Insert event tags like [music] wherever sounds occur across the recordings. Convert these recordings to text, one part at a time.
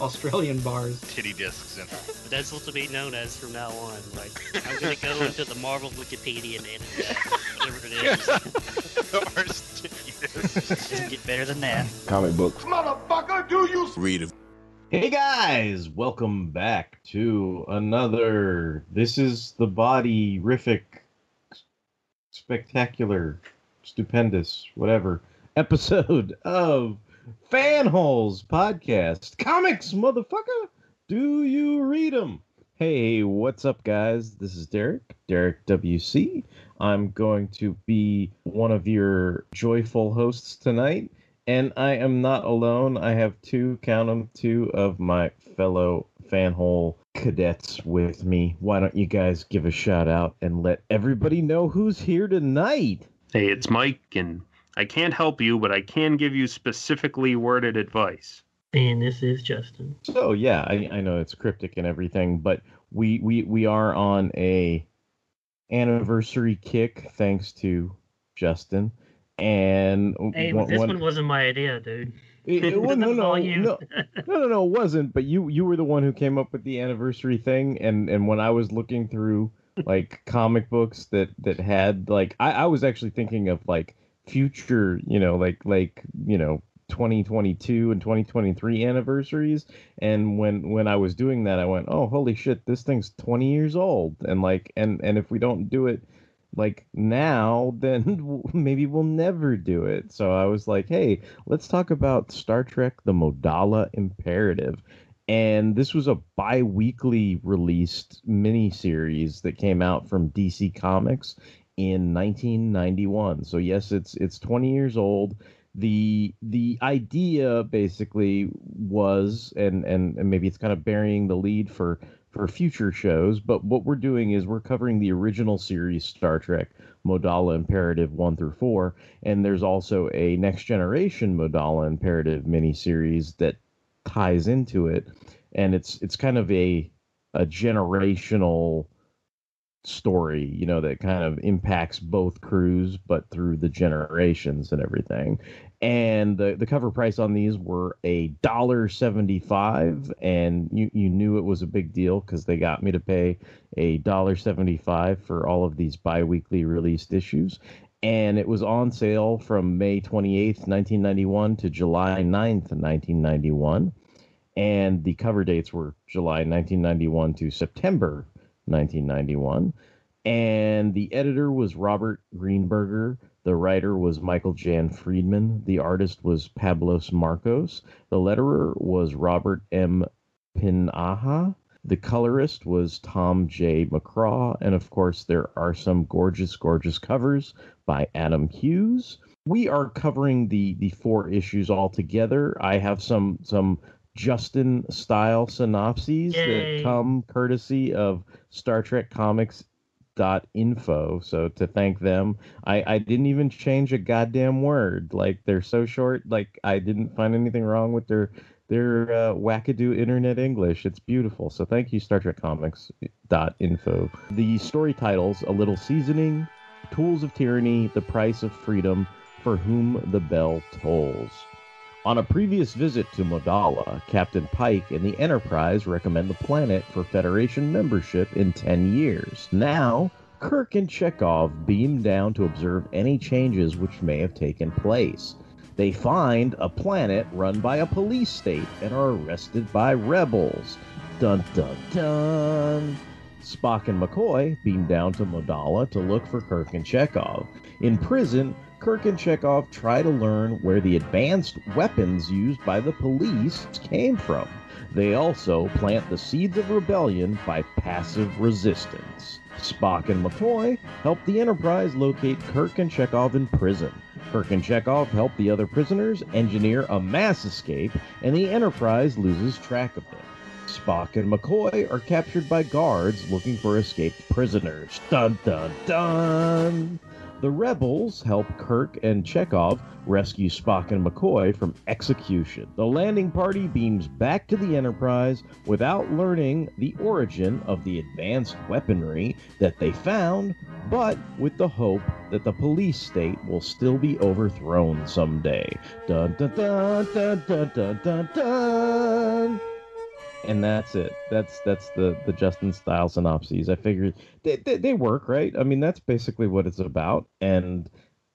Australian bars. Titty discs in But that's what to be known as from now on. Like, I'm going to go into the Marvel Wikipedia and edit that, whatever it is. [laughs] Doesn't get better than that. Comic books. Motherfucker, do you Read them. Hey guys, welcome back to another. This is the body rific, spectacular, stupendous, whatever episode of Fanholes Podcast. Comics, motherfucker! Do you read them? Hey, what's up, guys? This is Derek, Derek WC. I'm going to be one of your joyful hosts tonight. And I am not alone. I have two, count them, two of my fellow fanhole cadets with me. Why don't you guys give a shout out and let everybody know who's here tonight? Hey, it's Mike, and I can't help you, but I can give you specifically worded advice. And this is Justin. So yeah, I, I know it's cryptic and everything, but we, we we are on a anniversary kick thanks to Justin. And Hey, one- this one- one wasn't my idea, dude. It, it, [laughs] well, no, no, all you. no, no, no, no, it wasn't. But you, you were the one who came up with the anniversary thing, and and when I was looking through like comic books that that had like, I, I was actually thinking of like future, you know, like like you know. 2022 and 2023 anniversaries. And when when I was doing that I went oh holy shit this thing's 20 years old. And like and and if we don't do it like now [laughs] then maybe we'll never do it. So i was like hey let's talk about star trek the modala imperative. And this was a bi-weekly released miniseries that came out from dc comics in 1991 so yes it's it's 20 years old. The the idea basically was and and, and maybe it's kind of burying the lead for for future shows, but what we're doing is we're covering the original series Star Trek Modala Imperative 1 through 4, and there's also a Next Generation Modala Imperative miniseries that ties into it, and it's it's kind of a a generational story, you know, that kind of impacts both crews, but through the generations and everything. And the, the cover price on these were a dollar seventy five, and you, you knew it was a big deal because they got me to pay a dollar seventy five for all of these bi-weekly released issues. And it was on sale from May 28th, 1991 to July 9th, 1991. And the cover dates were July 1991 to September 1991. And the editor was Robert Greenberger. The writer was Michael Jan Friedman. The artist was Pablos Marcos. The letterer was Robert M. Pinaha. The colorist was Tom J. McCraw. And of course, there are some gorgeous, gorgeous covers by Adam Hughes. We are covering the the four issues all together. I have some some Justin style synopses Yay. that come courtesy of Star Trek Comics dot info. So to thank them i i didn't even change a goddamn word. Like they're so short like i didn't find anything wrong with their their uh, wackadoo internet english. It's beautiful. So thank you star trek comics dot info. The story titles a little seasoning tools of tyranny the price of freedom for whom the bell tolls on a previous visit to Modala, Captain Pike and the Enterprise recommend the planet for Federation membership in 10 years. Now, Kirk and Chekhov beam down to observe any changes which may have taken place. They find a planet run by a police state and are arrested by rebels. Dun dun dun. Spock and McCoy beam down to Modala to look for Kirk and Chekhov. In prison, Kirk and Chekhov try to learn where the advanced weapons used by the police came from. They also plant the seeds of rebellion by passive resistance. Spock and McCoy help the Enterprise locate Kirk and Chekhov in prison. Kirk and Chekhov help the other prisoners engineer a mass escape, and the Enterprise loses track of them. Spock and McCoy are captured by guards looking for escaped prisoners. Dun dun dun! The rebels help Kirk and Chekhov rescue Spock and McCoy from execution. The landing party beams back to the Enterprise without learning the origin of the advanced weaponry that they found, but with the hope that the police state will still be overthrown someday. Dun dun dun dun dun dun dun dun and that's it. That's that's the the Justin style synopses. I figured they, they, they work, right? I mean, that's basically what it's about, and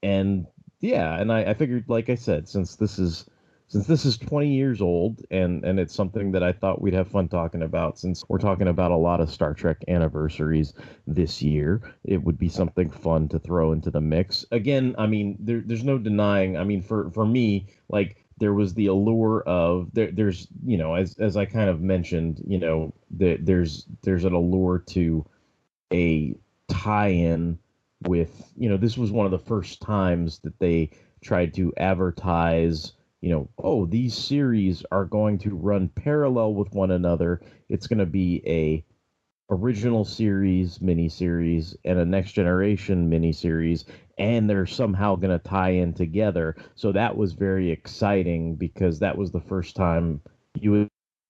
and yeah, and I, I figured, like I said, since this is since this is 20 years old and and it's something that I thought we'd have fun talking about since we're talking about a lot of Star Trek anniversaries this year it would be something fun to throw into the mix again I mean there, there's no denying I mean for for me like there was the allure of there, there's you know as as I kind of mentioned you know the, there's there's an allure to a tie-in with you know this was one of the first times that they tried to advertise you know oh these series are going to run parallel with one another. It's going to be a original series miniseries and a next generation miniseries and they're somehow going to tie in together. So that was very exciting because that was the first time you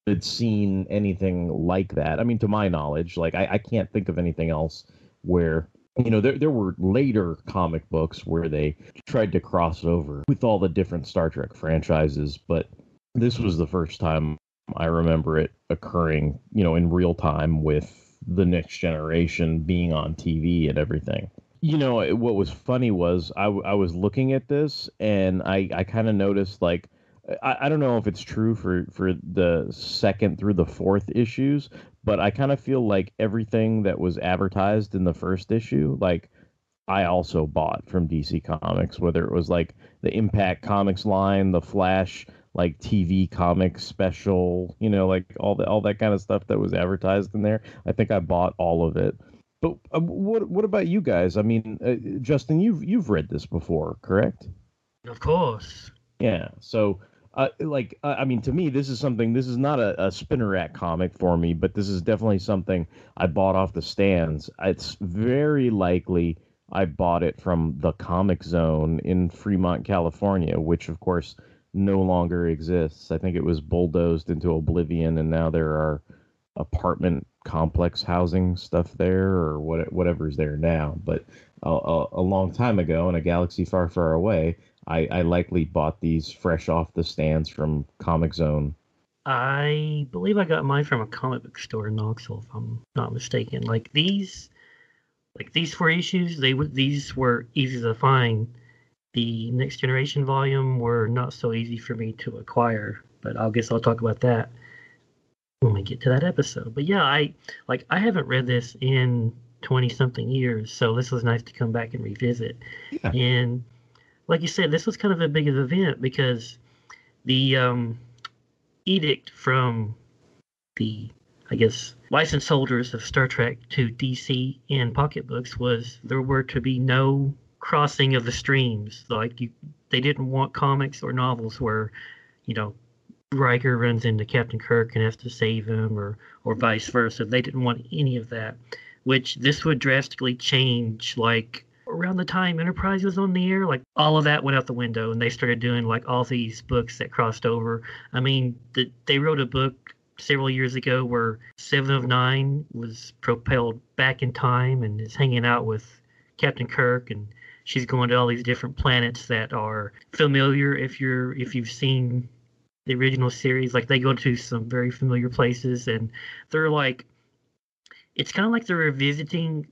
had seen anything like that. I mean to my knowledge like i, I can't think of anything else where you know there, there were later comic books where they tried to cross over with all the different star trek franchises but this was the first time i remember it occurring you know in real time with the next generation being on tv and everything. You know what was funny was I, I was looking at this and i i kind of noticed like I, I don't know if it's true for for the second through the fourth issues but i kind of feel like everything that was advertised in the first issue like i also bought from dc comics whether it was like the impact comics line the flash like tv comic special you know like all the all that kind of stuff that was advertised in there i think i bought all of it but uh, what what about you guys? I mean, uh, Justin, you've you've read this before, correct? Of course. Yeah. So, uh, like, uh, I mean, to me, this is something. This is not a, a spinner rack comic for me, but this is definitely something I bought off the stands. It's very likely I bought it from the Comic Zone in Fremont, California, which of course no longer exists. I think it was bulldozed into oblivion, and now there are apartment complex housing stuff there or what whatever's there now. But a, a, a, long time ago in a galaxy far, far away, I, I likely bought these fresh off the stands from Comic Zone. I believe I got mine from a comic book store in Knoxville, if I'm not mistaken. Like these, like these four issues, they these were easy to find. The next generation volume were not so easy for me to acquire, but I guess I'll talk about that when we get to that episode. But yeah, I like I haven't read this in twenty something years, so this was nice to come back and revisit. Yeah. And like you said, this was kind of a big event because the um, edict from the I guess licensed holders of Star Trek to DC and pocketbooks was there were to be no crossing of the streams. Like you, they didn't want comics or novels where, you know, Riker runs into Captain Kirk and has to save him, or or vice versa. They didn't want any of that, which this would drastically change. Like around the time Enterprise was on the air, like all of that went out the window, and they started doing like all these books that crossed over. I mean, the, they wrote a book several years ago where Seven of Nine was propelled back in time and is hanging out with Captain Kirk and she's going to all these different planets that are familiar if you're if you've seen the original series. Like they go to some very familiar places, and they're like, it's kind of like they're revisiting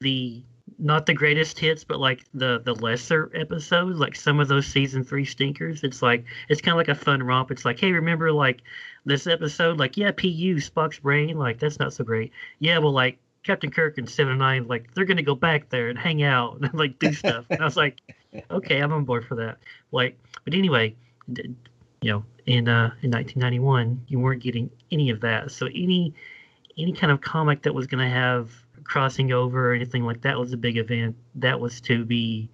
the not the greatest hits, but like the the lesser episodes, like some of those season three stinkers. It's like it's kind of like a fun romp. It's like, hey, remember like this episode? Like, yeah, Pu Spock's brain, like that's not so great. Yeah, well, like Captain Kirk and Seven and Nine, like they're gonna go back there and hang out and like do stuff. and I was like, [laughs] okay, I'm on board for that. Like, but anyway, you know, in uh in 1991, you weren't getting any of that. So any any kind of comic that was gonna have crossing over or anything like that was a big event. That was to be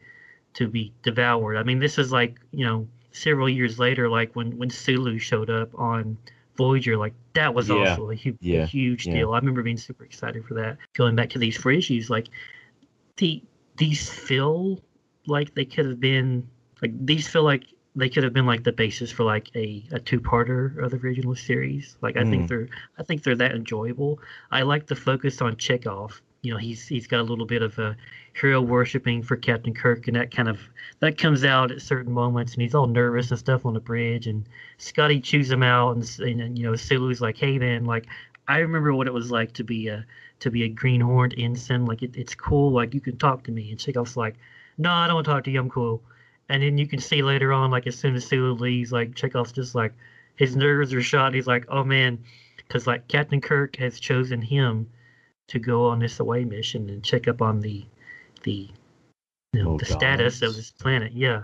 to be devoured. I mean, this is like you know several years later, like when when Sulu showed up on Voyager, like that was Yeah. also a, hu- Yeah. a huge deal. I remember being super excited for that. Going back to these four issues, like the these feel like they could have been like these feel like they could have been like the basis for like a, a two-parter of the original series. Like I Mm. think they're I think they're that enjoyable. I like the focus on Chekhov. You know, he's he's got a little bit of a hero worshiping for Captain Kirk, and that kind of that comes out at certain moments, and he's all nervous and stuff on the bridge, and Scotty chews him out, and, and, you know Sulu's like, "Hey man, like I remember what it was like to be a to be a greenhorned ensign. Like it, it's cool. Like you can talk to me." And Chekhov's like, "No, I don't want to talk to you. I'm cool." And then you can see later on, like as soon as Sulu leaves, like Chekhov's just like his nerves are shot. He's like, "Oh man," because like Captain Kirk has chosen him to go on this away mission and check up on the the you know, Oh, the status of this planet. Yeah.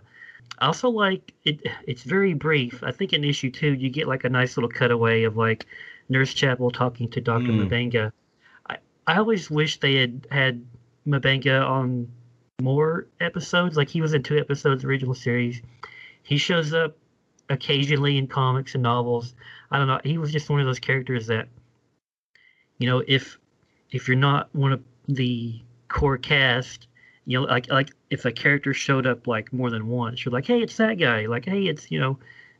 I also like it. It's very brief. I think in issue two, you get like a nice little cutaway of like Nurse Chapel talking to Doctor Mm. M'Benga. I I always wish they had had M'Benga on more episodes. Like he was in two episodes original series. He shows up occasionally in comics and novels. I don't know. He was just one of those characters that, you know, if if you're not one of the core cast, you know, like like if a character showed up like more than once, you're like, hey, it's that guy. Like, hey, it's you know,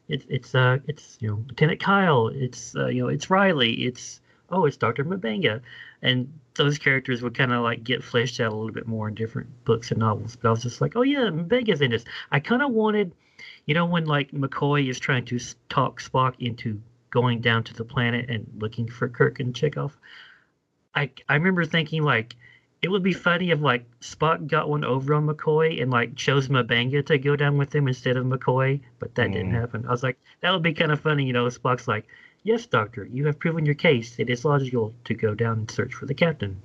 it's it's uh it's you know Lieutenant Kyle. It's uh, you know it's Riley. It's oh it's Doctor M'Benga, and those characters would kind of like get fleshed out a little bit more in different books and novels. But I was just like, oh yeah, M'Benga's in this. I kind of wanted, you know, when like McCoy is trying to talk Spock into going down to the planet and looking for Kirk and Chekhov. I I remember thinking like it would be funny if like Spock got one over on McCoy and like chose M'Benga to go down with him instead of McCoy, but that didn't Mm. happen. I was like, that would be kind of funny, you know. Spock's like, "Yes, Doctor, you have proven your case. It is logical to go down and search for the captain."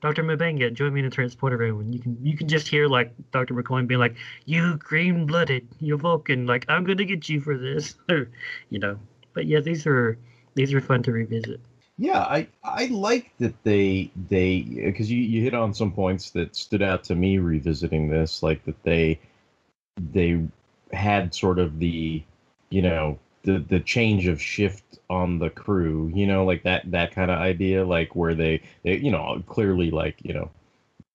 Doctor M'Benga, join me in the transporter room, and you can you can just hear like Doctor McCoy being like, "You green blooded, you Vulcan, like I'm gonna get you for this," [laughs] you know. But yeah, these are these are fun to revisit. Yeah, I I like that they they because you you hit on some points that stood out to me revisiting this, like that they they had sort of the you know the the change of shift on the crew, you know, like that that kind of idea, like where they they you know clearly like you know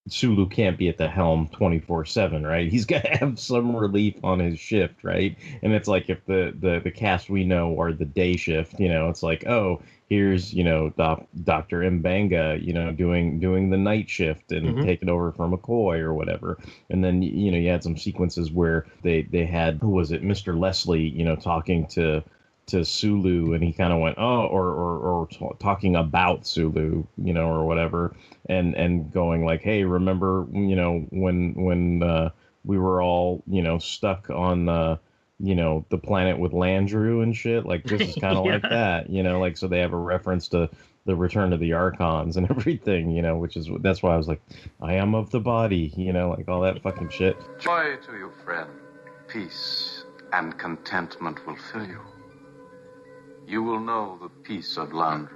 Sulu can't be at the helm 24 7, right? He's got to [laughs] have some relief on his shift, right? And it's like if the, the, the cast we know are the day shift, you know, it's like, oh, here's, you know, doc, Dr. M'Benga, you know, doing doing the night shift and Mhm. taking over for McCoy or whatever. And then, you know, you had some sequences where they, they had, who was it, Mr. Leslie, you know, talking to to Sulu and he kind of went oh or or, or t- talking about Sulu you know or whatever and and going like hey remember you know when when uh, we were all you know stuck on the you know the planet with Landru and shit like this is [laughs] kind of like that you know like so they have a reference to the return of the archons and [laughs] everything you know which is that's why I was like I am of the body you know like all that fucking shit Joy to you, friend. Peace and contentment will fill you. You will know the peace of Landru.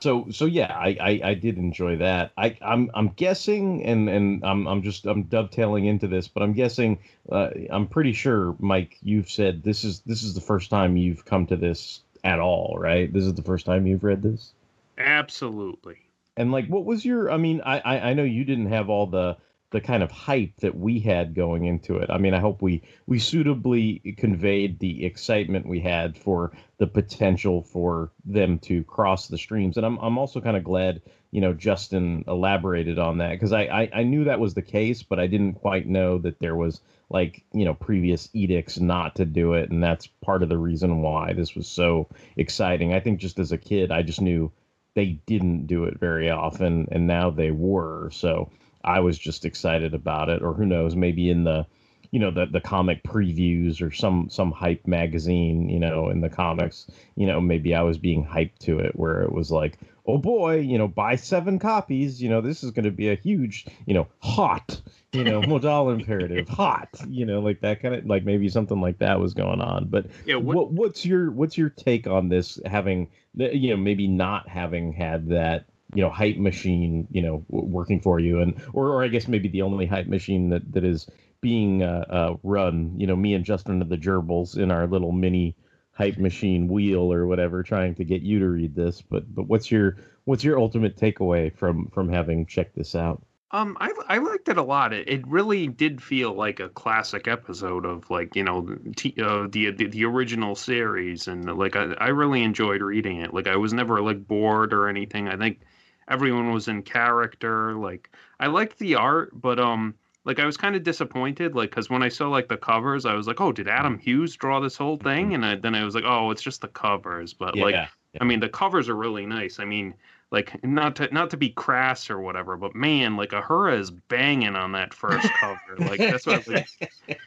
so so yeah I, I i did enjoy that i i'm i'm guessing and and i'm i'm just i'm dovetailing into this but i'm guessing uh, i'm pretty sure mike you've said this is this is the first time you've come to this at all right this is the first time you've read this Absolutely. And like what was your i mean i i, I know you didn't have all the the kind of hype that we had going into it. I mean i hope we we suitably conveyed the excitement we had for the potential for them to cross the streams. And i'm, I'm also kind of glad you know Justin elaborated on that because I, I I knew that was the case, but I didn't quite know that there was like you know previous edicts not to do it, and that's part of the reason why this was so exciting. I think just as a kid, I just knew they didn't do it very often, and now they were. So I was just excited about it, or who knows, maybe in the you know the the comic previews or some some hype magazine you know in the comics you know maybe i was being hyped to it where it was like oh boy you know buy seven copies you know this is going to be a huge you know hot you know [laughs] Modala imperative hot you know like that kind of like maybe something like that was going on. But Yeah, what- what, what's your what's your take on this having you know maybe not having had that you know hype machine you know working for you? And or, or i guess maybe the only hype machine that that is being uh, uh run you know me and justin are the gerbils in our little mini hype machine wheel or whatever trying to get you to read this but but what's your what's your ultimate takeaway from from having checked this out Um, I I liked it a lot. It, it really did feel like a classic episode of like you know t- uh, the, the the original series, and like I I really enjoyed reading it. Like I was never like bored or anything. I think everyone was in character. Like I liked the art, but um. Like I was kind of disappointed, like because when I saw like the covers, I was like, "Oh, did Adam Hughes draw this whole thing?" And I, then I was like, "Oh, it's just the covers." But like, Yeah, I mean, the covers are really nice. I mean, like not to not to be crass or whatever, but man, like Uhura is banging on that first cover. Like that's what like,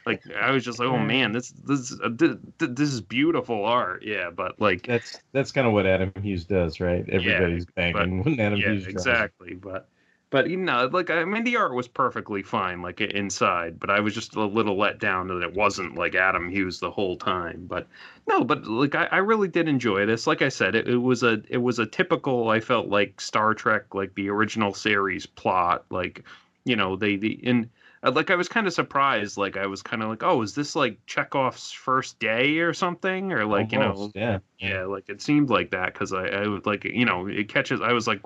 like I was just like, oh man, this this uh, th- th- this is beautiful art. Yeah, but like that's that's kind of what adam hughes does right everybody's banging when adam yeah, hughes draws. exactly. But but you know, like I mean, the art was perfectly fine, like inside. But I was just a little let down that it wasn't like Adam Hughes the whole time. But no, but like I, I really did enjoy this. Like I said, it, it was a it was a typical. I felt like Star Trek, like the original series plot. Like you know, they the in. uh, Like I was kind of surprised. Like I was kind of like, oh, is this like Chekhov's first day or something? Or like you know, yeah yeah, like it seemed like that because I, I would like you know it catches. I was like,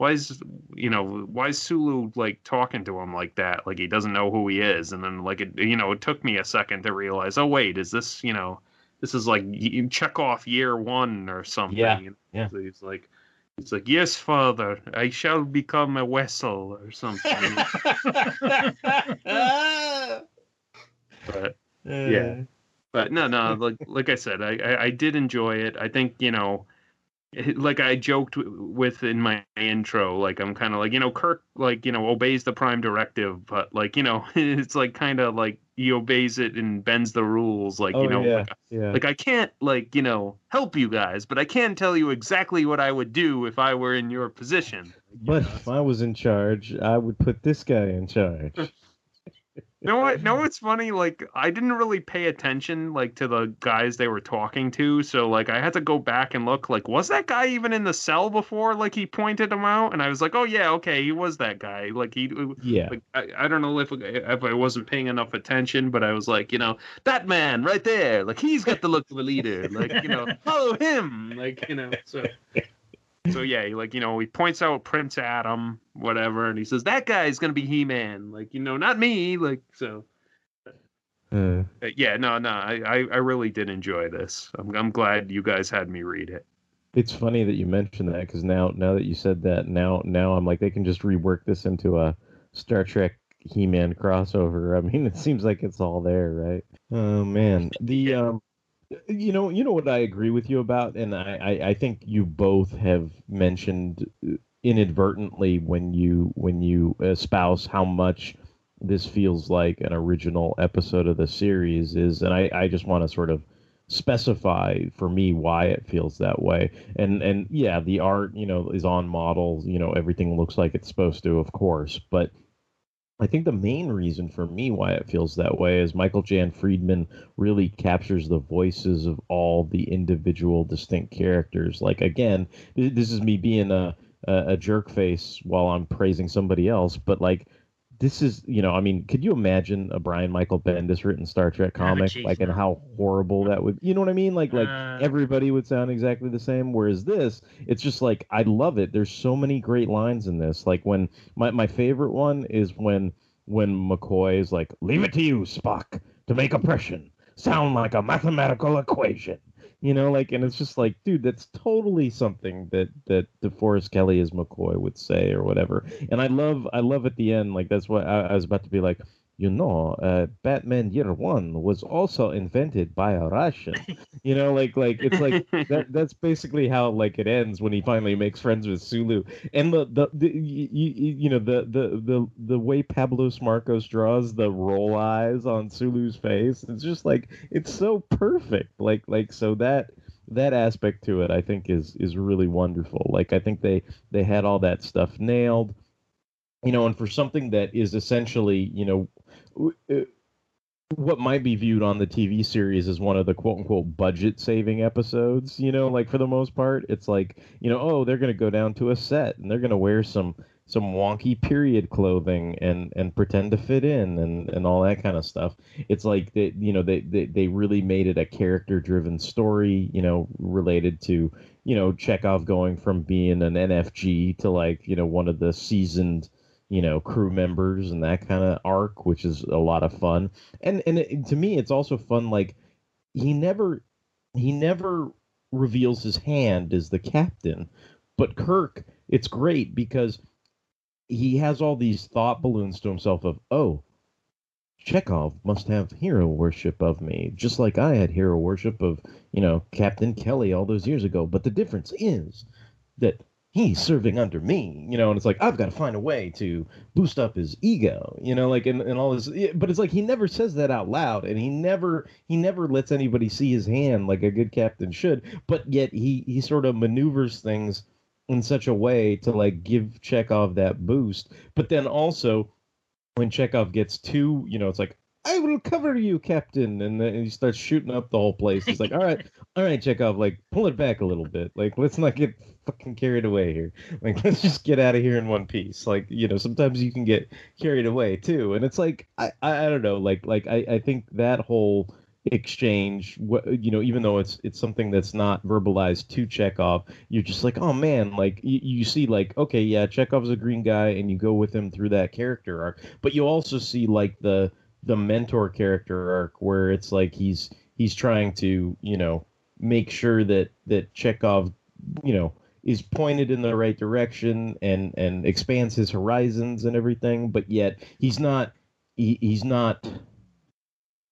why is you know why is Sulu like talking to him like that? Like he doesn't know who he is, and then like it you know it took me a second to realize. Oh wait, is this you know this is like y- Chekhov year one or something? Yeah, you know? yeah. So he's like. He's like, yes, father, I shall become a vessel or something. [laughs] but [laughs] uh. yeah but no no like like i said I, I i did enjoy it i think you know it- [laughs] like i joked w- with in my intro like i'm kind of like you know kirk like you know obeys the prime directive but like you know [laughs] it's like kind of like he obeys it and bends the rules like oh you know yeah like, yeah. like i can't like you know help you guys but i can tell you exactly what i would do if i were in your position. [laughs] But if i was in charge i would put this guy in charge know what? No, what's funny? Like, I didn't really pay attention like to the guys they were talking to, so like I had to go back and look. Like, was that guy even in the cell before? Like, he pointed him out, and I was like, oh yeah, okay, he was that guy. Like, he, Yeah. Like, I, I don't know if if I wasn't paying enough attention, but I was like, you know, that man right there, like he's got the look of a leader. Like, you know, follow him. Like, you know, so. So yeah, he, like you know, he points out Prince Adam, whatever, and he says that guy's gonna be He-Man, like you know, not me, like so. Uh, Uh, yeah, no, no, I, I, I really did enjoy this. I'm, I'm glad you guys had me read it. It's funny that you mentioned that because now, now that you said that, now, now I'm like they can just rework this into a Star Trek He-Man crossover. I mean, [laughs] it seems like it's all there, right? Oh man, the um, you know, you know what I agree with you about, and I, I, I think you both have mentioned uh, inadvertently when you when you espouse how much this feels like an original episode of the series is, and I, I just want to sort of specify for me why it feels that way. And and yeah the art you know is on model you know everything looks like it's supposed to of course but I think the main reason for me why it feels that way is Michael Jan Friedman really captures the voices of all the individual distinct characters. Like again, this is me being a a, jerk face while I'm praising somebody else, but like this is you know I mean, could you imagine a Brian Michael Bendis written Star Trek comic like and how horrible that would you know what I mean? Like like Uh, everybody would sound exactly the same. Whereas this, it's just like I love it. There's so many great lines in this. Like when my my favorite one is when when McCoy is like, "Leave it to you, Spock, to make oppression sound like a mathematical equation." You know, like, and it's just like, dude, that's totally something that that DeForest Kelley as McCoy would say or whatever. And I love, I love at the end, like that's what I, I was about to be like. You know, uh, Batman Year One was also invented by a Russian. [laughs] You know, like like it's like [laughs] that. That's basically how like it ends when he finally makes friends with Sulu. And the the, the you, you, know the, the the the way Pablos Marcos draws the roll eyes on Sulu's face. It's just like it's so perfect. Like like so that that aspect to it I think is is really wonderful. Like I think they they had all that stuff nailed. You know, and for something that is essentially, you know, Uh, what might be viewed on the TV series as one of the quote unquote budget saving episodes, you know, like for the most part, it's like, you know, oh, they're going to go down to a set and they're going to wear some some wonky period clothing and and pretend to fit in and and all that kind of stuff. It's like that, you know, they they, they really made it a character driven story, you know, related to, you know, Chekhov going from being an NFG to like, you know, one of the seasoned you know crew members and that kind of arc which is a lot of fun. And and it, to me it's also fun like he never he never reveals his hand as the captain. But kirk it's great because he has all these thought balloons to himself of oh chekhov must have hero worship of me just like i had hero worship of you know captain kelly all those years ago. But the difference is that he's serving under me, you know, and it's like I've got to find a way to boost up his ego, you know, like and, and all this but it's like he never says that out loud and he never he never lets anybody see his hand like a good captain should, but yet he he sort of maneuvers things in such a way to like give Chekhov that boost. But then also when Chekhov gets too, you know, it's like I will cover you, Captain, and then he starts shooting up the whole place. He's like, "All right, all right, Chekhov, like pull it back a little bit. Like let's not get fucking carried away here. [laughs] Like let's just get out of here in one piece. Like you know, sometimes you can get carried away too, and it's like I I, I don't know, like like I I think that whole exchange wh- you know even though it's it's something that's not verbalized to chekhov you're just like oh man like you, you see like okay yeah chekhov's a green guy and you go with him through that character arc but you also see like the the mentor character arc where it's like he's he's trying to you know make sure that that chekhov you know is pointed in the right direction and and expands his horizons and everything but yet he's not he, he's not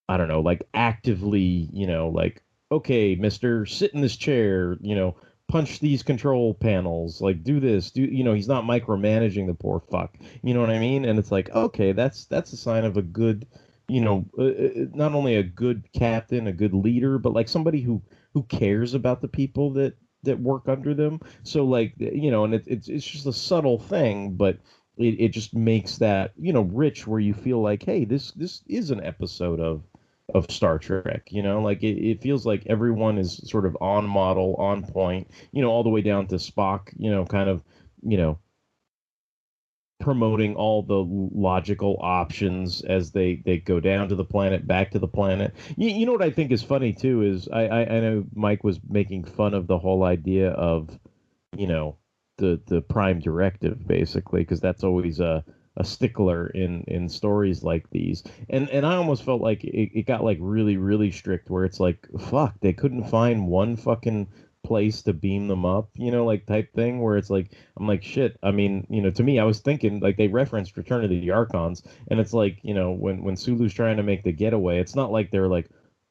i don't know like actively you know like okay mister sit in this chair you know punch these control panels like do this do you know he's not micromanaging the poor fuck you know what i mean? And it's like okay that's that's a sign of a good you know uh, uh, not only a good captain a good leader but like somebody who who cares about the people that that work under them so like you know and it, it's it's just a subtle thing but it, it just makes that you know rich where you feel like hey this this is an episode of of Star Trek. You know, like it, it feels like everyone is sort of on model, on point. You know, all the way down to Spock. You know, kind of you know promoting all the logical options as they they go down to the planet, back to the planet. You, you know what I think is funny too is I, I I know Mike was making fun of the whole idea of you know the the prime directive basically because that's always a a stickler in in stories like these and and i almost felt like it, it got like really really strict where it's like fuck they couldn't find one fucking place to beam them up you know like type thing where it's like i'm like shit i mean you know to me i was thinking like they referenced return of the archons and it's like you know when when sulu's trying to make the getaway it's not like they're like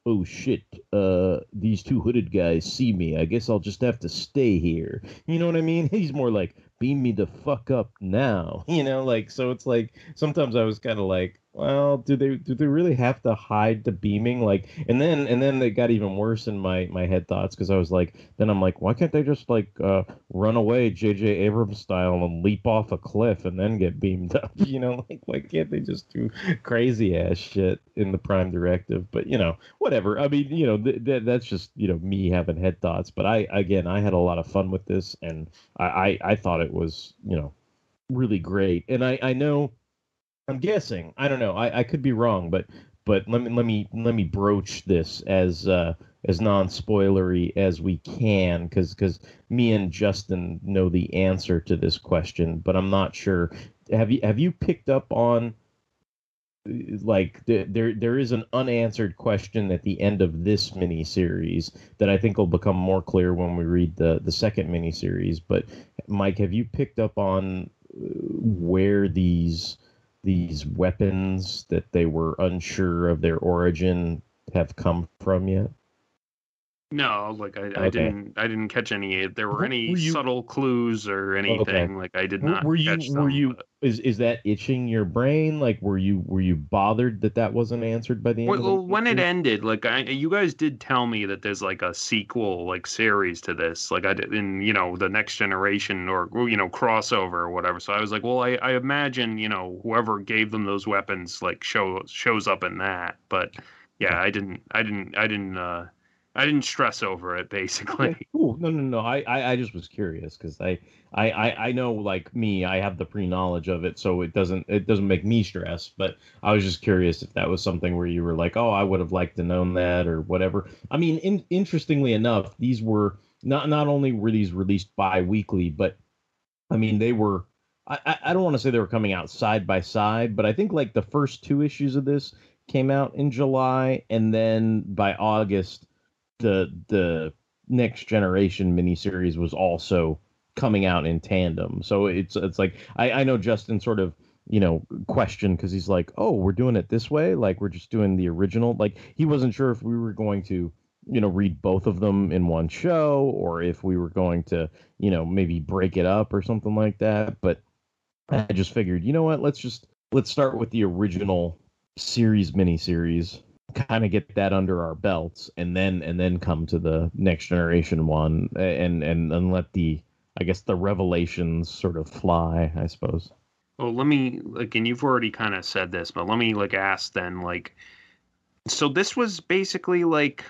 oh shit, uh, these two hooded guys see me. I guess I'll just have to stay here. You know what I mean? [laughs] He's more like, beam me the fuck up now. [laughs] You know, like so it's like sometimes I was kind of like, well, do they do they really have to hide the beaming? Like, and then and then it got even worse in my my head thoughts because I was like, then I'm like, why can't they just like uh, run away J.J. Abrams style and leap off a cliff and then get beamed up? [laughs] You know, like why can't they just do crazy ass shit in the Prime Directive? But you know, whatever. I mean, you know, th- th- that's just you know me having head thoughts. But I again, I had a lot of fun with this, and I I, I thought it was you know really great. And I I know I'm guessing. I don't know. I, I could be wrong, but but let me let me let me broach this as uh, as non spoilery as we can, because because me and Justin know the answer to this question, but I'm not sure. Have you have you picked up on like th- there there is an unanswered question at the end of this miniseries that I think will become more clear when we read the the second miniseries. But Mike, have you picked up on uh, where these these weapons that they were unsure of their origin have come from yet? No, like I, I didn't I didn't catch any there were any were you- subtle clues or anything. Like I did not Were you catch were you but- is is that itching your brain? Like were you were you bothered that that wasn't answered by the end? Well, of the when it ended, like I, you guys did tell me that there's like a sequel, like series to this, like I did in you know the next generation or or, you know crossover or whatever. So I was like, well, I, I imagine you know whoever gave them those weapons like show shows up in that. But yeah, I didn't, I didn't, I didn't, uh, I didn't stress over it basically. Okay, cool. No, no, no. I, I, I just was curious because I, I, I, know like me, I have the pre knowledge of it, so it doesn't, it doesn't make me stress. But I was just curious if that was something where you were like, oh, I would have liked to known that or whatever. I mean, in, interestingly enough, these were not, not only were these released bi-weekly, but I mean, they were. I- I don't want to say they were coming out side by side, but I think like the first two issues of this came out in July, and then by August, the the next generation miniseries was also coming out in tandem. So it's it's like I, I know Justin sort of you know questioned because he's like, oh, we're doing it this way, like we're just doing the original. Like he wasn't sure if we were going to you know read both of them in one show or if we were going to you know maybe break it up or something like that. But I just figured, you know what, let's just let's start with the original series miniseries kind of get that under our belts and then and then come to the next generation one and and and let the i guess the revelations sort of fly i suppose Well, let me like, and you've already kind of said this, but let me like ask then, like, so this was basically like,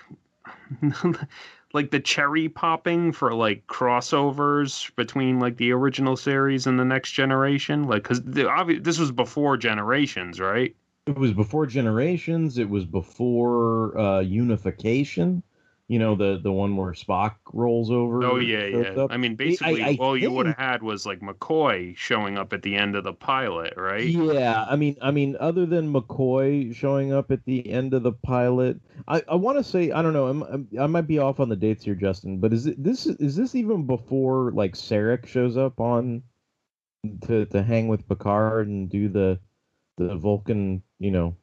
[laughs] like the cherry popping for like crossovers between like the original series and the next generation, like, because the obvi- this was before generations, right? It was before generations it was before uh unification you know the the one where spock rolls over Oh yeah, yeah. up. I mean, basically, I all you would have had was like McCoy showing up at the end of the pilot, right? Yeah, I mean, I mean, other than McCoy showing up at the end of the pilot, I, I want to say I don't know. I'm, I'm, I might be off on the dates here, Justin. But is it this is this even before like Sarek shows up on to to hang with Picard and do the the Vulcan, you know,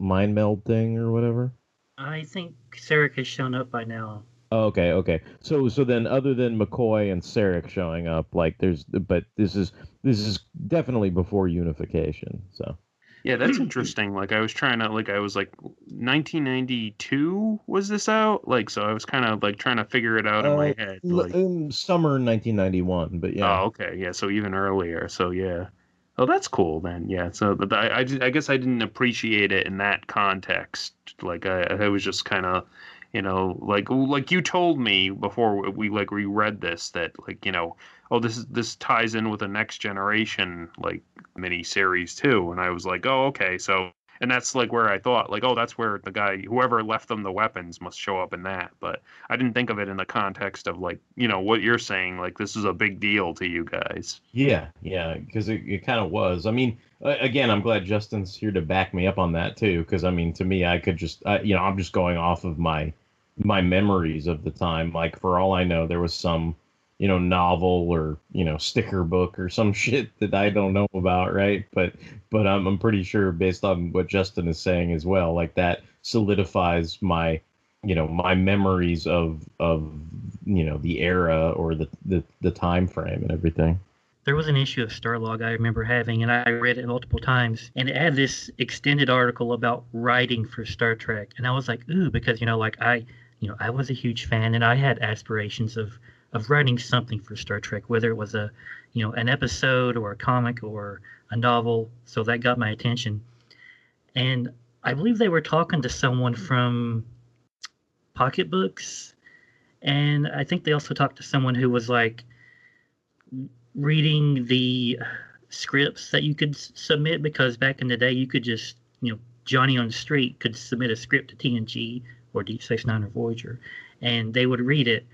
mind meld thing or whatever? I think Sarek has shown up by now. Oh, okay, okay. So so then other than McCoy and Sarek showing up, like there's but this is this is definitely before unification. So Yeah, that's [clears throat] interesting. Like I was trying to like I was like 1992 was this out? Like so I was kind of like trying to figure it out in my Uh, head. l- Like in summer 1991, but yeah. Oh, okay. Yeah, so even earlier. So yeah. Oh, that's cool then. Yeah. So I I, I guess I didn't appreciate it in that context. Like I I was just kind of you know like like you told me before we like reread this that like you know oh this is this ties in with the next generation like mini series too and i was like oh okay so and that's like where i thought like oh that's where the guy whoever left them the weapons must show up in that but i didn't think of it in the context of like you know what you're saying like this is a big deal to you guys Yeah, yeah, because it, it kind of was. I mean, again, I'm glad Justin's here to back me up on that too. Because I mean, to me, I could just, I, you know, I'm just going off of my my memories of the time. Like for all I know, there was some, you know, novel or you know sticker book or some [laughs] shit that I don't know about, right? But but I'm I'm pretty sure based on what Justin is saying as well, like that solidifies my you know my memories of of you know the era or the the, the time frame and everything There was an issue of Starlog I remember having, and I read it multiple times, and it had this extended article about writing for Star Trek, and I was like, ooh, because you know, like I, you know, I was a huge fan, and I had aspirations of of writing something for Star Trek, whether it was a, you know, an episode or a comic or a novel. So that got my attention, and I believe they were talking to someone from Pocketbooks, and I think they also talked to someone who was like reading the scripts that you could s- submit because back in the day you could just you know Johnny on the street could submit a script to TNG or Deep Space Nine or Voyager, and they would read it.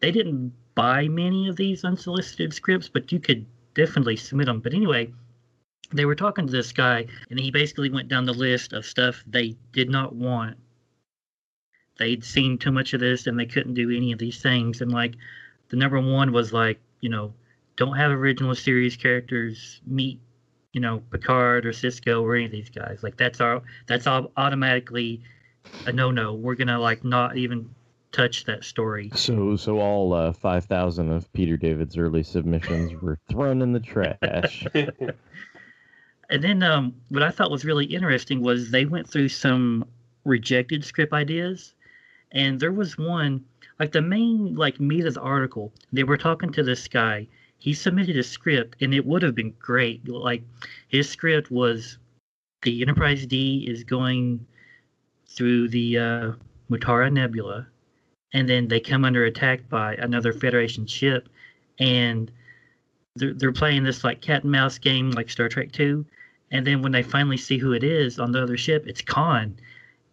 They didn't buy many of these unsolicited scripts, but you could definitely submit them. But anyway, they were talking to this guy, and he basically went down the list of stuff they did not want. They'd seen too much of this, and they couldn't do any of these things. And like, the number one was like, you know, don't have original series characters meet, you know, Picard or Sisko or any of these guys. Like that's our that's all automatically a no no. We're gonna like not even touch that story. So, so all uh, five thousand of Peter David's early submissions [laughs] were thrown in the trash. [laughs] And then um, what I thought was really interesting was they went through some rejected script ideas, and there was one like the main like meat of the article. They were talking to this guy. He submitted a script, and it would have been great. Like his script was, the Enterprise D is going through the uh, Mutara Nebula, and then they come under attack by another Federation ship, and they're, they're playing this like cat and mouse game like Star Trek 2 and then when they finally see who it is on the other ship, it's Khan.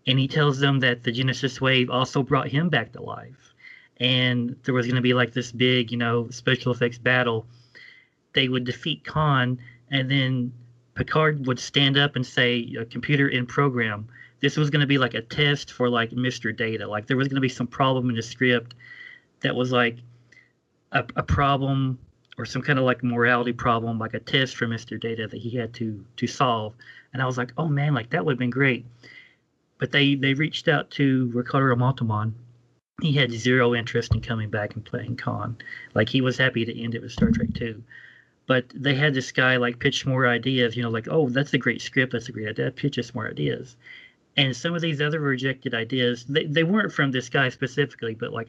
And he tells them that the Genesis wave also brought him back to life. And there was going to be like this big, you know, special effects battle. They would defeat Khan, and then Picard would stand up and say, computer in program. This was going to be like a test for like Mr. Data. Like there was going to be some problem in the script that was like a, a problem or some kind of like morality problem, like a test for Mr. Data that he had to to solve. And I was like, oh man, like that would have been great. But they they reached out to Ricardo Montalban. He had zero interest in coming back and playing Khan. Like he was happy to end it with Star Trek 2. But they had this guy like pitch more ideas, you know, like, oh, that's a great script, that's a great idea, pitch us more ideas. And some of these other rejected ideas, they, they weren't from this guy specifically, but like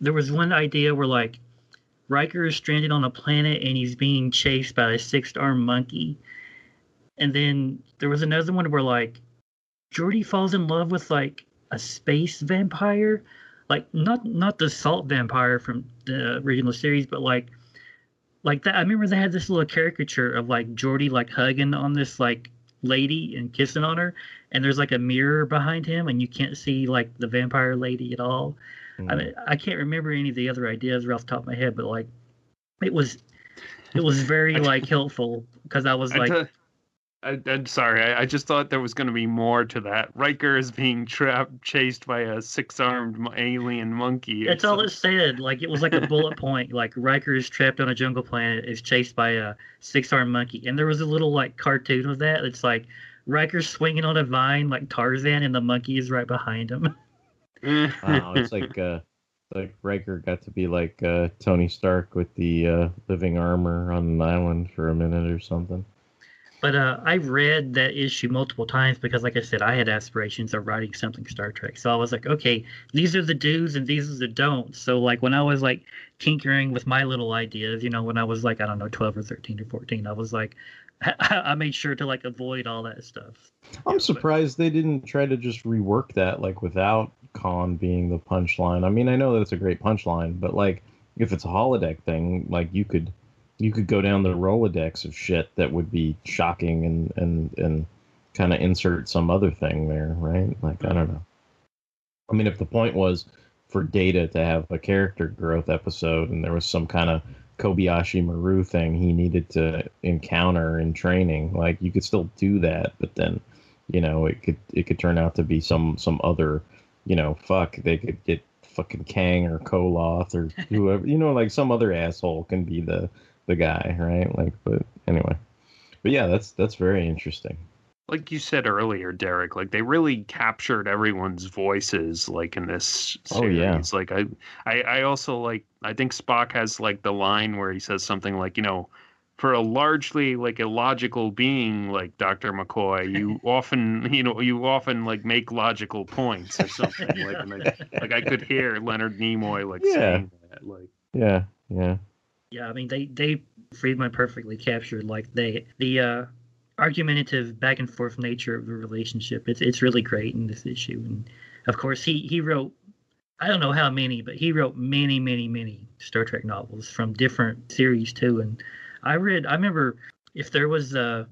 there was one idea where like Riker is stranded on a planet and he's being chased by a six-armed monkey. And then there was another one where like Geordi falls in love with like a space vampire, like not not the salt vampire from the original series, but like like that. I remember they had this little caricature of like Geordi like hugging on this like lady and kissing on her, and there's like a mirror behind him, and you can't see like the vampire lady at all. I mean, I can't remember any of the other ideas right off the top of my head, but like, it was, it was very [laughs] like helpful because I was like, t- I, I'm sorry. I, I just thought there was going to be more to that. Riker is being trapped, chased by a six-armed alien monkey. or that's all something. it said. Like it was like a [laughs] bullet point. Like Riker is trapped on a jungle planet, is chased by a six-armed monkey, and there was a little like cartoon of that. It's like Riker swinging on a vine like Tarzan, and the monkey is right behind him. [laughs] wow, it's like uh, like Riker got to be like uh, Tony Stark with the uh, living armor on an island for a minute or something. But uh, I read that issue multiple times because, like I said, I had aspirations of writing something Star Trek. So I was like, okay, these are the do's and these are the don'ts. So like when I was like tinkering with my little ideas, you know, when I was like I don't know, twelve or thirteen or fourteen, I was like, [laughs] I made sure to like avoid all that stuff. I'm surprised they didn't try to just rework that like without Khan being the punchline. I mean, I know that's a great punchline, but like if it's a holodeck thing, like you could you could go down the Rolodex of shit that would be shocking and and and kind of insert some other thing there, right? Like I don't know. I mean, if the point was for Data to have a character growth episode and there was some kind of Kobayashi Maru thing he needed to encounter in training, like you could still do that, but then you know it could it could turn out to be some some other you know fuck they could get fucking Kang or Koloth or whoever you know like some other asshole can be the the guy right like but anyway but yeah that's that's very interesting like you said earlier, Derek, like they really captured everyone's voices like in this Oh, series. yeah. Like I, I I also like I think Spock has like the line where he says something like, you know, for a largely like illogical being like Dr. McCoy, you [laughs] often you know, you often like make logical points or something. Like I, like I could hear Leonard Nimoy like Yeah. saying that. Like yeah yeah Yeah, I mean they they Friedman perfectly captured like they the uh argumentative back and forth nature of the relationship. It's it's really great in this issue, and of course he he wrote I don't know how many, but he wrote many many many Star Trek novels from different series too. And I read I remember if there was a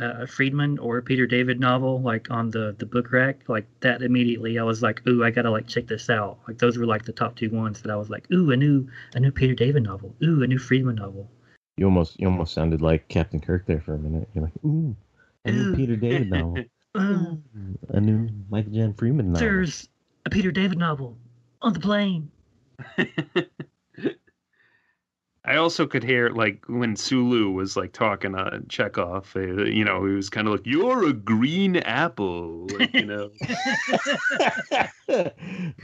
a Friedman or a Peter David novel like on the the book rack like that immediately I was like ooh I gotta like check this out like those were like the top two ones that I was like ooh a new a new Peter David novel ooh a new Friedman novel You almost you almost sounded like Captain Kirk there for a minute. You're like, ooh, a new Ooh. Peter David novel, [laughs] Oh, a new Michael Jan Friedman novel. there's a Peter David novel on the plane. [laughs] I also could hear like when Sulu was like talking to Chekhov, uh, you know, he was kind of like, "You're a green apple," like, you know. [laughs]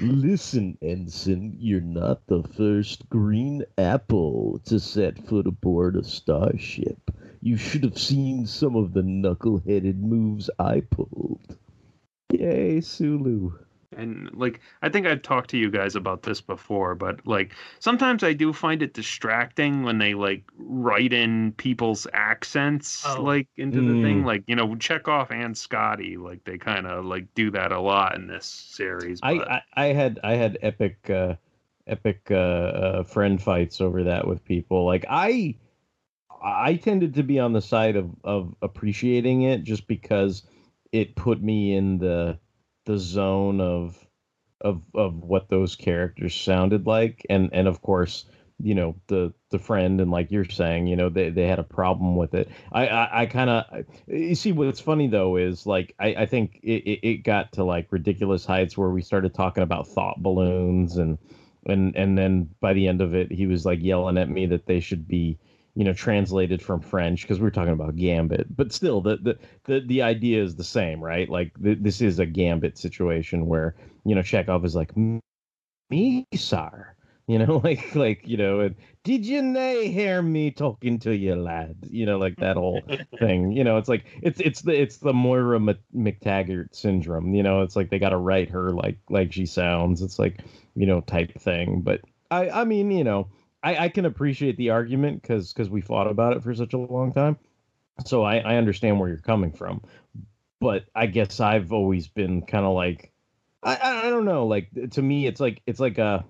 Listen, Ensign, you're not the first green apple to set foot aboard a starship. You should have seen some of the knuckle-headed moves I pulled. Yay, Sulu. And like, I think I've talked to you guys about this before, but like, sometimes I do find it distracting when they like write in people's accents Oh. like into the thing. Mm. Like, you know, Chekhov and Scotty, like they kind of like do that a lot in this series. I, I I had I had epic uh epic uh, uh friend fights over that with people. Like I I tended to be on the side of of appreciating it just because it put me in the the zone of of of what those characters sounded like. And and of course you know the the friend and like you're saying you know they, they had a problem with it. I i, I kind of you see what's funny though is like i i think it, it, it got to like ridiculous heights where we started talking about thought balloons and and and then by the end of it he was like yelling at me that they should be you know translated from french because we are talking about gambit but still the the the, the idea is the same right? Like th- this is a gambit situation where you know chekhov is like me sir you know [laughs] like like you know and, did you nay hear me talking to you lad? You know like that whole thing you know it's like it's it's the it's the moira Mc- MacTaggart syndrome you know it's like they got to write her like like she sounds it's like you know type thing but i i mean you know i i can appreciate the argument because because we fought about it for such a long time. So i i understand where you're coming from. But i guess i've always been kind of like I, I don't know like to me it's like it's like a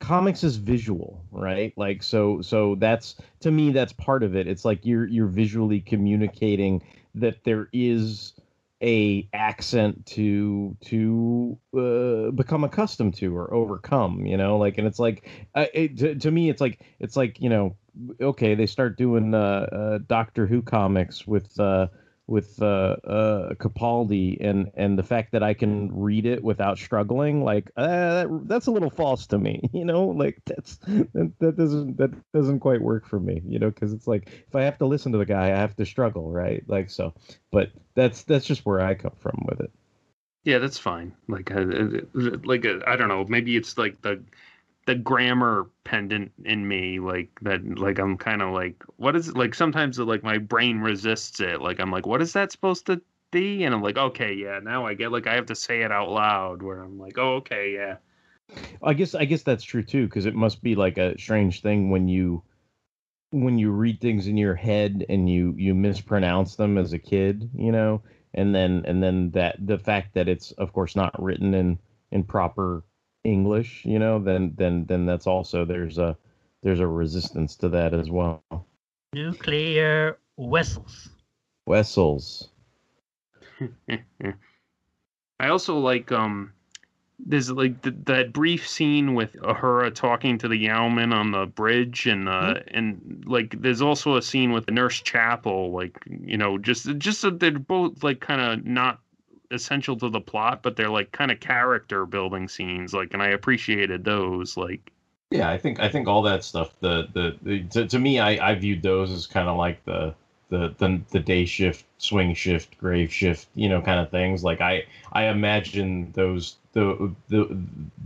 comics is visual right? Like so so that's to me that's part of it. It's like you're you're visually communicating that there is a accent to to uh, become accustomed to or overcome you know? Like and it's like uh, it, to, to me it's like it's like you know okay they start doing uh, uh doctor who comics with uh with uh, uh, Capaldi and and the fact that I can read it without struggling, like uh, that, that's a little false to me, [laughs] you know. Like that's that, that doesn't that doesn't quite work for me, you know, because it's like if I have to listen to the guy, I have to struggle, right? Like so, but that's that's just where I come from with it. Yeah, that's fine. Like, like I don't know. Maybe it's like the the grammar pendant in me, like that. Like I'm kind of like, what is it? Like sometimes like my brain resists it. Like I'm like, what is that supposed to be? And I'm like, okay, yeah. Now I get like I have to say it out loud. Where I'm like, oh, okay, yeah. I guess I guess that's true too, because it must be like a strange thing when you when you read things in your head and you you mispronounce them as a kid, you know, and then and then that the fact that it's of course not written in in proper English, you know, then then then that's also there's a there's a resistance to that as well. Nuclear vessels. Wessels. [laughs] I also like um there's like th- that brief scene with Uhura talking to the Yeoman on the bridge and uh and like there's also a scene with the Nurse Chapel like you know just just that they're both like kind of not essential to the plot but they're like kind of character building scenes like and I appreciated those like Yeah, I think I think all that stuff. The the, the to, to me, I I viewed those as kind of like the, the the the day shift, swing shift, grave shift, you know, kind of things. Like I I imagine those the the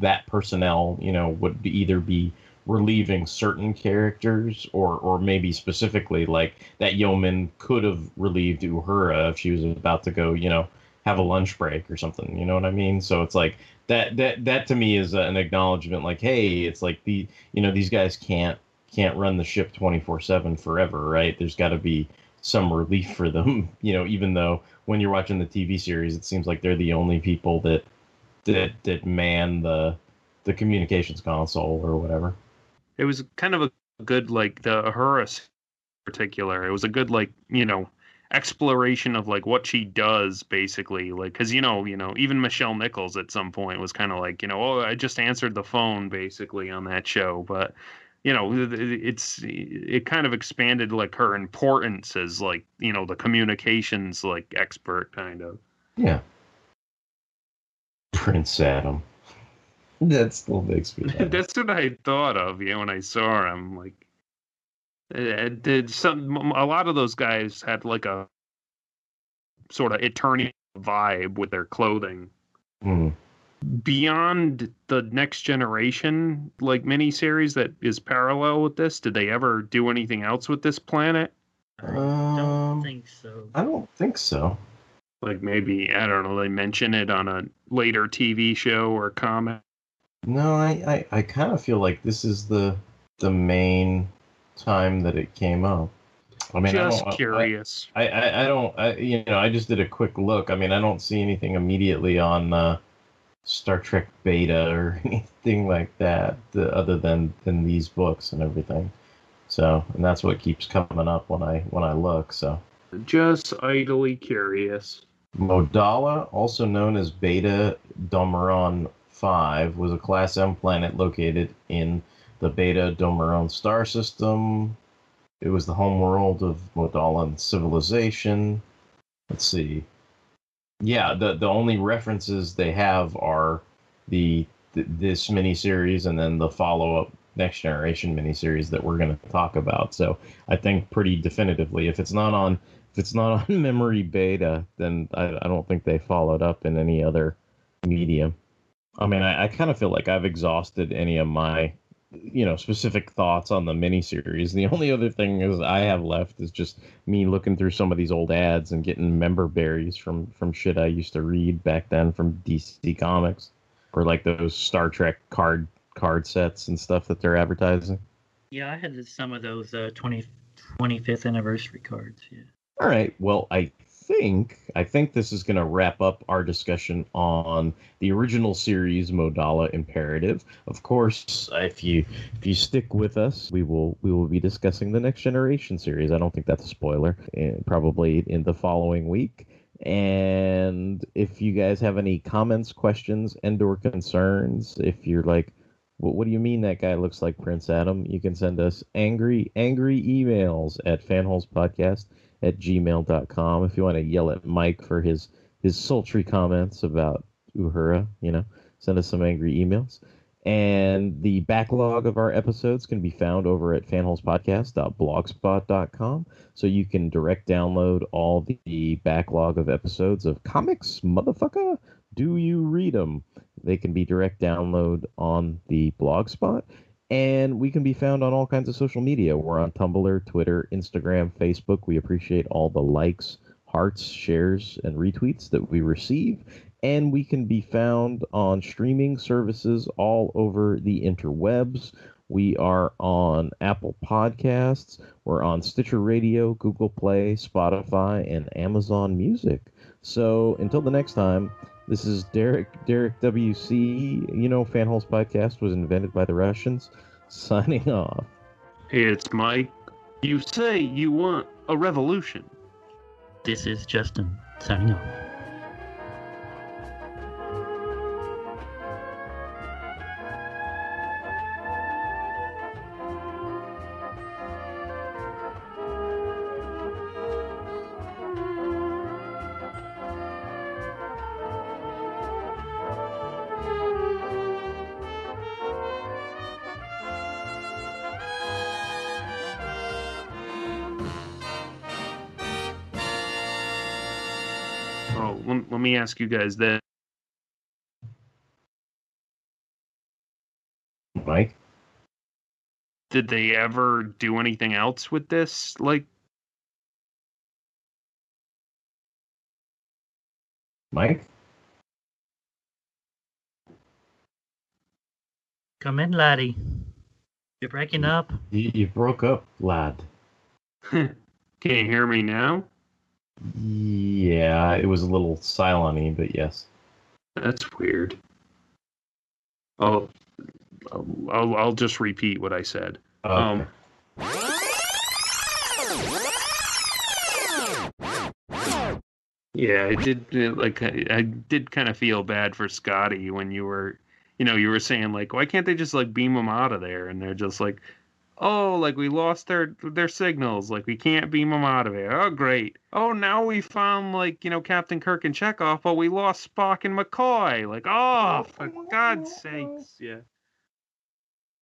that personnel, you know, would be either be relieving certain characters or or maybe specifically like that yeoman could have relieved Uhura if she was about to go, you know, have a lunch break or something. You know what I mean? So it's like that that that to me is an acknowledgement like hey it's like the you know these guys can't can't run the ship 24/7 forever right there's got to be some relief for them [laughs] you know even though when you're watching the TV series it seems like they're the only people that that that man the the communications console or whatever it was kind of a good like the in particular it was a good like you know exploration of like what she does basically like because you know you know even Nichelle Nichols at some point was kind of like you know oh i just answered the phone basically on that show but you know, it's it kind of expanded like her importance as like you know the communications like expert kind of. Yeah. Prince Adam. [laughs] That still makes me. [laughs] That's what I thought of, you know, when I saw him. Like, uh, did some a lot of those guys had like a sort of Eternia vibe with their clothing. Hmm. Beyond the next generation, like miniseries that is parallel with this, did they ever do anything else with this planet? I um, don't think so. I don't think so. Like maybe I don't know, they mention it on a later TV show or comic. No, I, I, I kind of feel like this is the the main time that it came up. I mean, Just I- curious. I, I, I don't, I, you know, I just did a quick look. I mean, I don't see anything immediately on uh, Star Trek Beta or [laughs] anything like that, the, other than than these books and everything. So, and that's what keeps coming up when I when I look. So, Just idly curious. Modala, also known as Beta Domeron 5, was a Class M planet located in the Beta Domeron star system. It was the homeworld of Modalan civilization. Let's see. Yeah, the the only references they have are the th- this miniseries and then the follow up Next Generation miniseries that we're going to talk about. So I think pretty definitively, if it's not on if it's not [laughs] on memory beta, then I, I don't think they followed up in any other medium. I mean, I, I kind of feel like I've exhausted any of my, you know, specific thoughts on the miniseries. The only other thing is I have left is just me looking through some of these old ads and getting member berries from from shit I used to read back then from DC Comics, or like those Star Trek card card sets and stuff that they're advertising. Yeah, I had some of those uh, 20, 25th anniversary cards. Yeah. All right. Well, I think I think this is going to wrap up our discussion on the original series Modala Imperative. Of course, if you if you stick with us, we will we will be discussing the Next Generation series. I don't think that's a spoiler. eh, Probably in the following week. And if you guys have any comments, questions, and/or concerns, if you're like, what, what do you mean that guy looks like Prince Adam? You can send us angry, angry emails at fanholespodcast at gmail.com if you want to yell at Mike for his his sultry comments about Uhura, you know, send us some angry emails. And the backlog of our episodes can be found over at fanholespodcast.blogspot.com. So you can direct download all the backlog of episodes of comics, motherfucker. Do you read them? They can be direct download on the blogspot. And we can be found on all kinds of social media. We're on Tumblr, Twitter, Instagram, Facebook. We appreciate all the likes, hearts, shares, and retweets that we receive. And we can be found on streaming services all over the interwebs. We are on Apple Podcasts. We're on Stitcher Radio, Google Play, Spotify, and Amazon Music. So until the next time, this is Derek Derek WC. You know, Fanholes Podcast was invented by the Russians. [laughs] Signing off. Hey, it's Mike. You say you want a revolution. This is Justin signing off. Let, let me ask you guys that. Mike? Did they ever do anything else with this? Like, Mike? Come in, laddie. You're breaking up. You, you broke up, lad. [laughs] can you hear me now? Yeah, it was a little silent-y, but yes. That's weird. I'll, I'll, I'll just repeat what I said. Okay. Um, yeah, I did. Like, I, I did kind of feel bad for Scotty when you were, you know, you were saying like, why can't they just like beam him out of there? And they're just like, oh, like we lost their their signals, like we can't beam them out of here. Oh, great. Oh, now we found like you know Captain Kirk and Chekhov, but we lost Spock and McCoy. Like, oh, for God's sakes, [laughs] yeah.